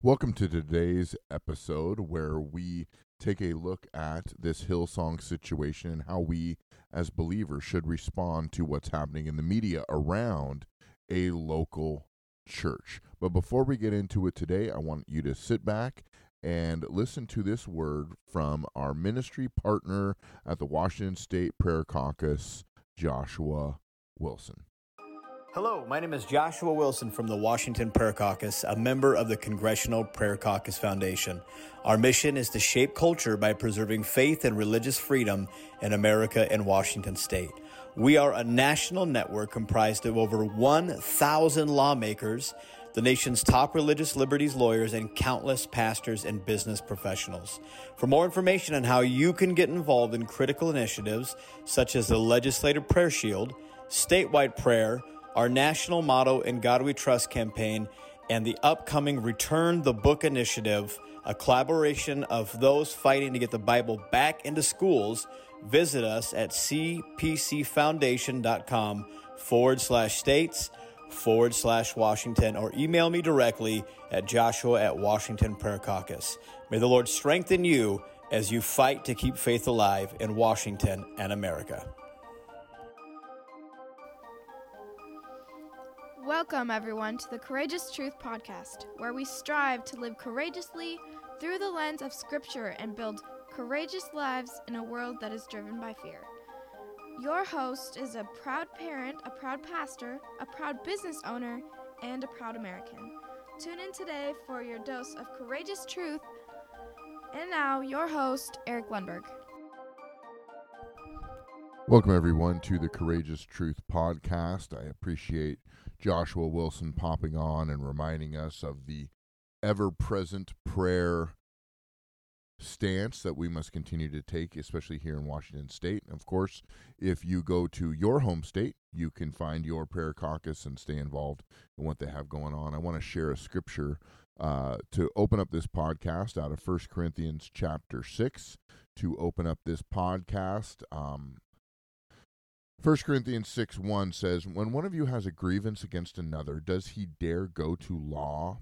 Welcome to today's episode where we take a look at this Hillsong situation and how we as believers should respond to what's happening in the media around a local church. But before we get into it today, I want you to sit back and listen to this word from our ministry partner at the Washington State Prayer Caucus, Joshua Wilson. Hello, my name is Joshua Wilson from the Washington Prayer Caucus, a member of the Congressional Prayer Caucus Foundation. Our mission is to shape culture by preserving faith and religious freedom in America and Washington state. We are a national network comprised of over 1,000 lawmakers, the nation's top religious liberties lawyers, and countless pastors and business professionals. For more information on how you can get involved in critical initiatives such as the Legislative Prayer Shield, statewide prayer, our national motto in God We Trust campaign, and the upcoming Return the Book initiative, a collaboration of those fighting to get the Bible back into schools, visit us at cpcfoundation.com forward slash states forward slash Washington or email me directly at joshua at Washington Prayer Caucus. May the Lord strengthen you as you fight to keep faith alive in Washington and America. Welcome, everyone, to the Courageous Truth Podcast, where we strive to live courageously through the lens of Scripture and build courageous lives in a world that is driven by fear. Your host is a proud parent, a proud pastor, a proud business owner, and a proud American. Tune in today for your dose of courageous truth. And now, your host, Eric Lundberg. Welcome, everyone, to the Courageous Truth Podcast. I appreciate Joshua Wilson popping on and reminding us of the ever present prayer stance that we must continue to take, especially here in Washington State. Of course, if you go to your home state, you can find your prayer caucus and stay involved in what they have going on. I want to share a scripture uh, to open up this podcast out of First Corinthians chapter 6 to open up this podcast. Um, 1 Corinthians 6 1 says, When one of you has a grievance against another, does he dare go to law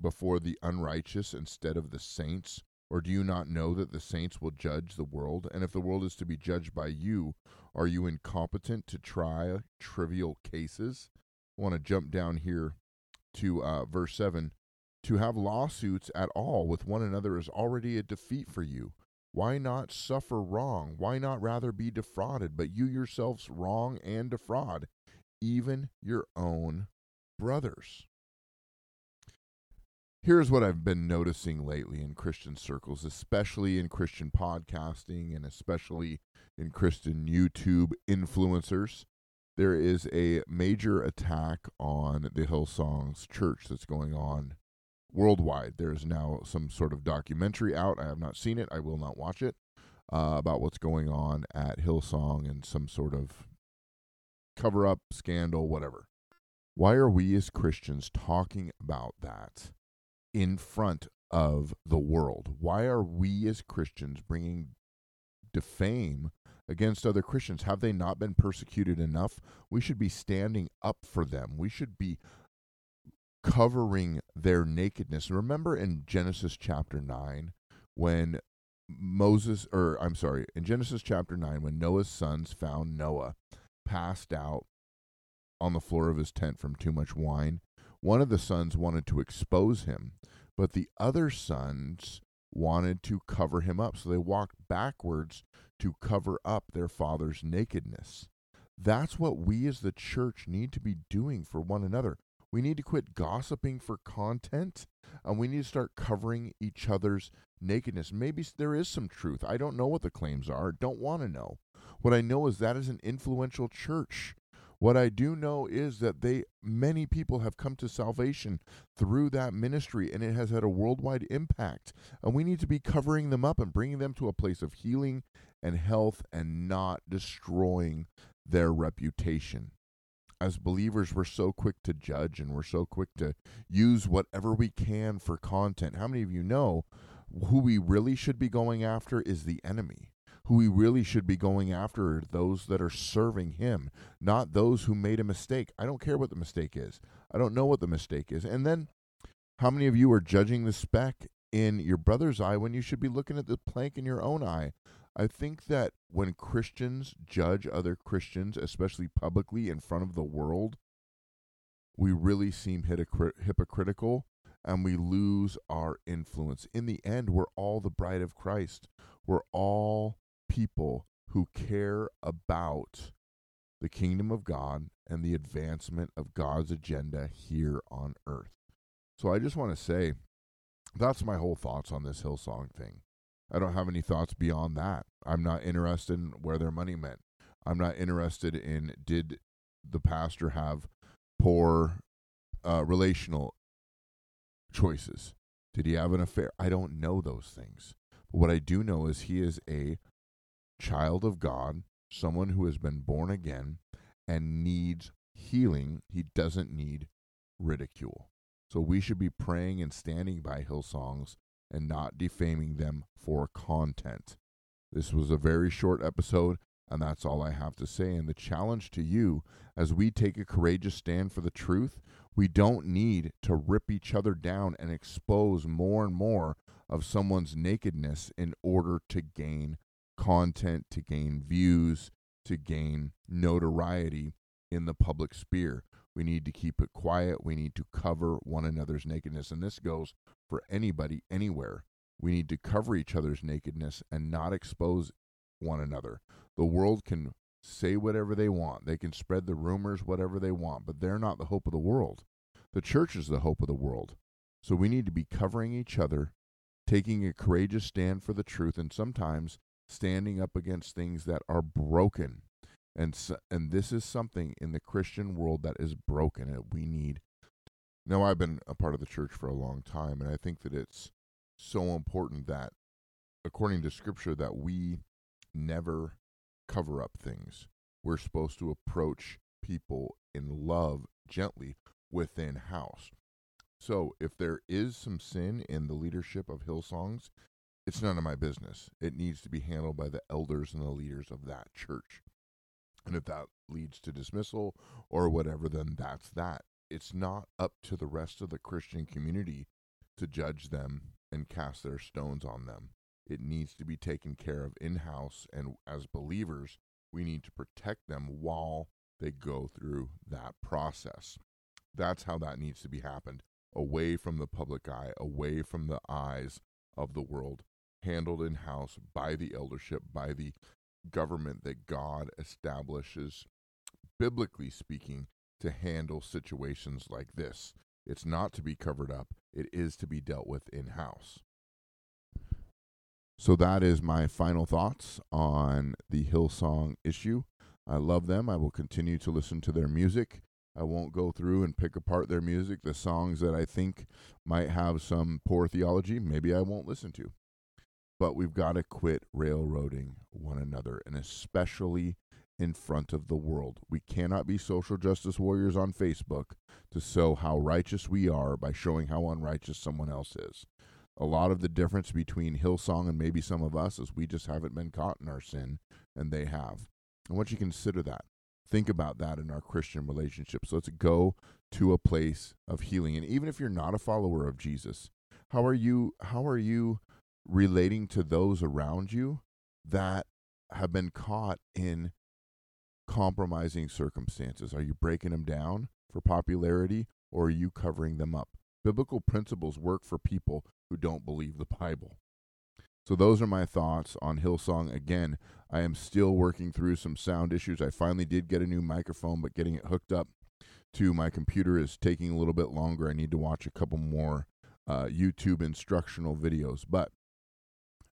before the unrighteous instead of the saints? Or do you not know that the saints will judge the world? And if the world is to be judged by you, are you incompetent to try trivial cases? I want to jump down here to uh, verse 7. To have lawsuits at all with one another is already a defeat for you. Why not suffer wrong? Why not rather be defrauded? But you yourselves wrong and defraud, even your own brothers. Here's what I've been noticing lately in Christian circles, especially in Christian podcasting and especially in Christian YouTube influencers. There is a major attack on the Hillsongs church that's going on worldwide. There is now some sort of documentary out. I have not seen it. I will not watch it. Uh, about what's going on at Hillsong and some sort of cover up, scandal, whatever. Why are we as Christians talking about that in front of the world? Why are we as Christians bringing defame against other Christians? Have they not been persecuted enough? We should be standing up for them. We should be covering their nakedness. Remember in Genesis chapter 9 when Moses, or I'm sorry, in Genesis chapter 9, when Noah's sons found Noah passed out on the floor of his tent from too much wine, one of the sons wanted to expose him, but the other sons wanted to cover him up. So they walked backwards to cover up their father's nakedness. That's what we as the church need to be doing for one another. We need to quit gossiping for content and we need to start covering each other's nakedness. Maybe there is some truth. I don't know what the claims are. Don't want to know. What I know is that is an influential church. What I do know is that they many people have come to salvation through that ministry and it has had a worldwide impact. And we need to be covering them up and bringing them to a place of healing and health and not destroying their reputation as believers, we're so quick to judge and we're so quick to use whatever we can for content. How many of you know who we really should be going after is the enemy? Who we really should be going after are those that are serving him, not those who made a mistake. I don't care what the mistake is. I don't know what the mistake is. And then How many of you are judging the speck in your brother's eye when you should be looking at the plank in your own eye? I think that when Christians judge other Christians, especially publicly in front of the world, we really seem hypocritical and we lose our influence. In the end, we're all the bride of Christ. We're all people who care about the kingdom of God and the advancement of God's agenda here on earth. So I just want to say that's my whole thoughts on this Hillsong thing. I don't have any thoughts beyond that. I'm not interested in where their money went. I'm not interested in did the pastor have poor uh, relational choices? Did he have an affair? I don't know those things. But what I do know is he is a child of God, someone who has been born again and needs healing. He doesn't need ridicule. So we should be praying and standing by Hillsongs and not defaming them for content. This was a very short episode, and that's all I have to say. And the challenge to you as we take a courageous stand for the truth, we don't need to rip each other down and expose more and more of someone's nakedness in order to gain content, to gain views, to gain notoriety in the public sphere. We need to keep it quiet. We need to cover one another's nakedness. And this goes for anybody, anywhere. We need to cover each other's nakedness and not expose one another. The world can say whatever they want, they can spread the rumors, whatever they want, but they're not the hope of the world. The church is the hope of the world. So we need to be covering each other, taking a courageous stand for the truth, and sometimes standing up against things that are broken. And, and this is something in the Christian world that is broken we need. Now, I've been a part of the church for a long time, and I think that it's so important that, according to Scripture, that we never cover up things. We're supposed to approach people in love gently within house. So, if there is some sin in the leadership of Hillsongs, it's none of my business. It needs to be handled by the elders and the leaders of that church. And if that leads to dismissal or whatever, then that's that. It's not up to the rest of the Christian community to judge them and cast their stones on them. It needs to be taken care of in house. And as believers, we need to protect them while they go through that process. That's how that needs to be happened away from the public eye, away from the eyes of the world, handled in house by the eldership, by the government that God establishes, biblically speaking, to handle situations like this. It's not to be covered up, it is to be dealt with in house. So that is my final thoughts on the Hillsong issue. I love them. I will continue to listen to their music. I won't go through and pick apart their music. The songs that I think might have some poor theology, maybe I won't listen to. But we've got to quit railroading one another, and especially in front of the world. We cannot be social justice warriors on Facebook to show how righteous we are by showing how unrighteous someone else is. A lot of the difference between Hillsong and maybe some of us is we just haven't been caught in our sin, and they have. I want you to consider that. Think about that in our Christian relationships. Let's go to a place of healing. And even if you're not a follower of Jesus, how are you how are you relating to those around you that have been caught in compromising circumstances? Are you breaking them down for popularity or are you covering them up? Biblical principles work for people who don't believe the Bible. So, those are my thoughts on Hillsong. Again, I am still working through some sound issues. I finally did get a new microphone, but getting it hooked up to my computer is taking a little bit longer. I need to watch a couple more uh, YouTube instructional videos. But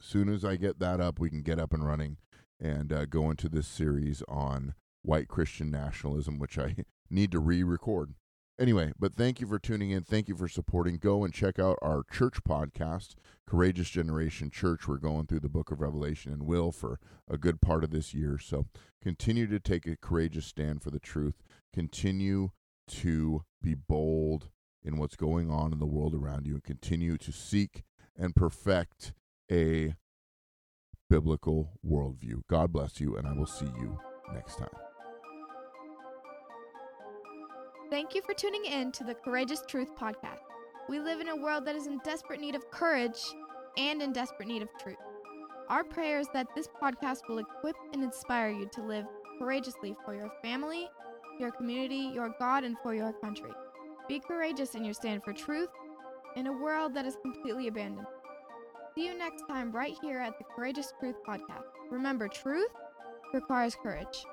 soon as I get that up, we can get up and running and uh, go into this series on white Christian nationalism, which I need to re record. Anyway, but thank you for tuning in. Thank you for supporting. Go and check out our church podcast, Courageous Generation Church. We're going through the book of Revelation and will for a good part of this year. So continue to take a courageous stand for the truth. Continue to be bold in what's going on in the world around you and continue to seek and perfect a biblical worldview. God bless you, and I will see you next time. Thank you for tuning in to the Courageous Truth Podcast. We live in a world that is in desperate need of courage and in desperate need of truth. Our prayer is that this podcast will equip and inspire you to live courageously for your family, your community, your God, and for your country. Be courageous in your stand for truth in a world that is completely abandoned. See you next time right here at the Courageous Truth Podcast. Remember, truth requires courage.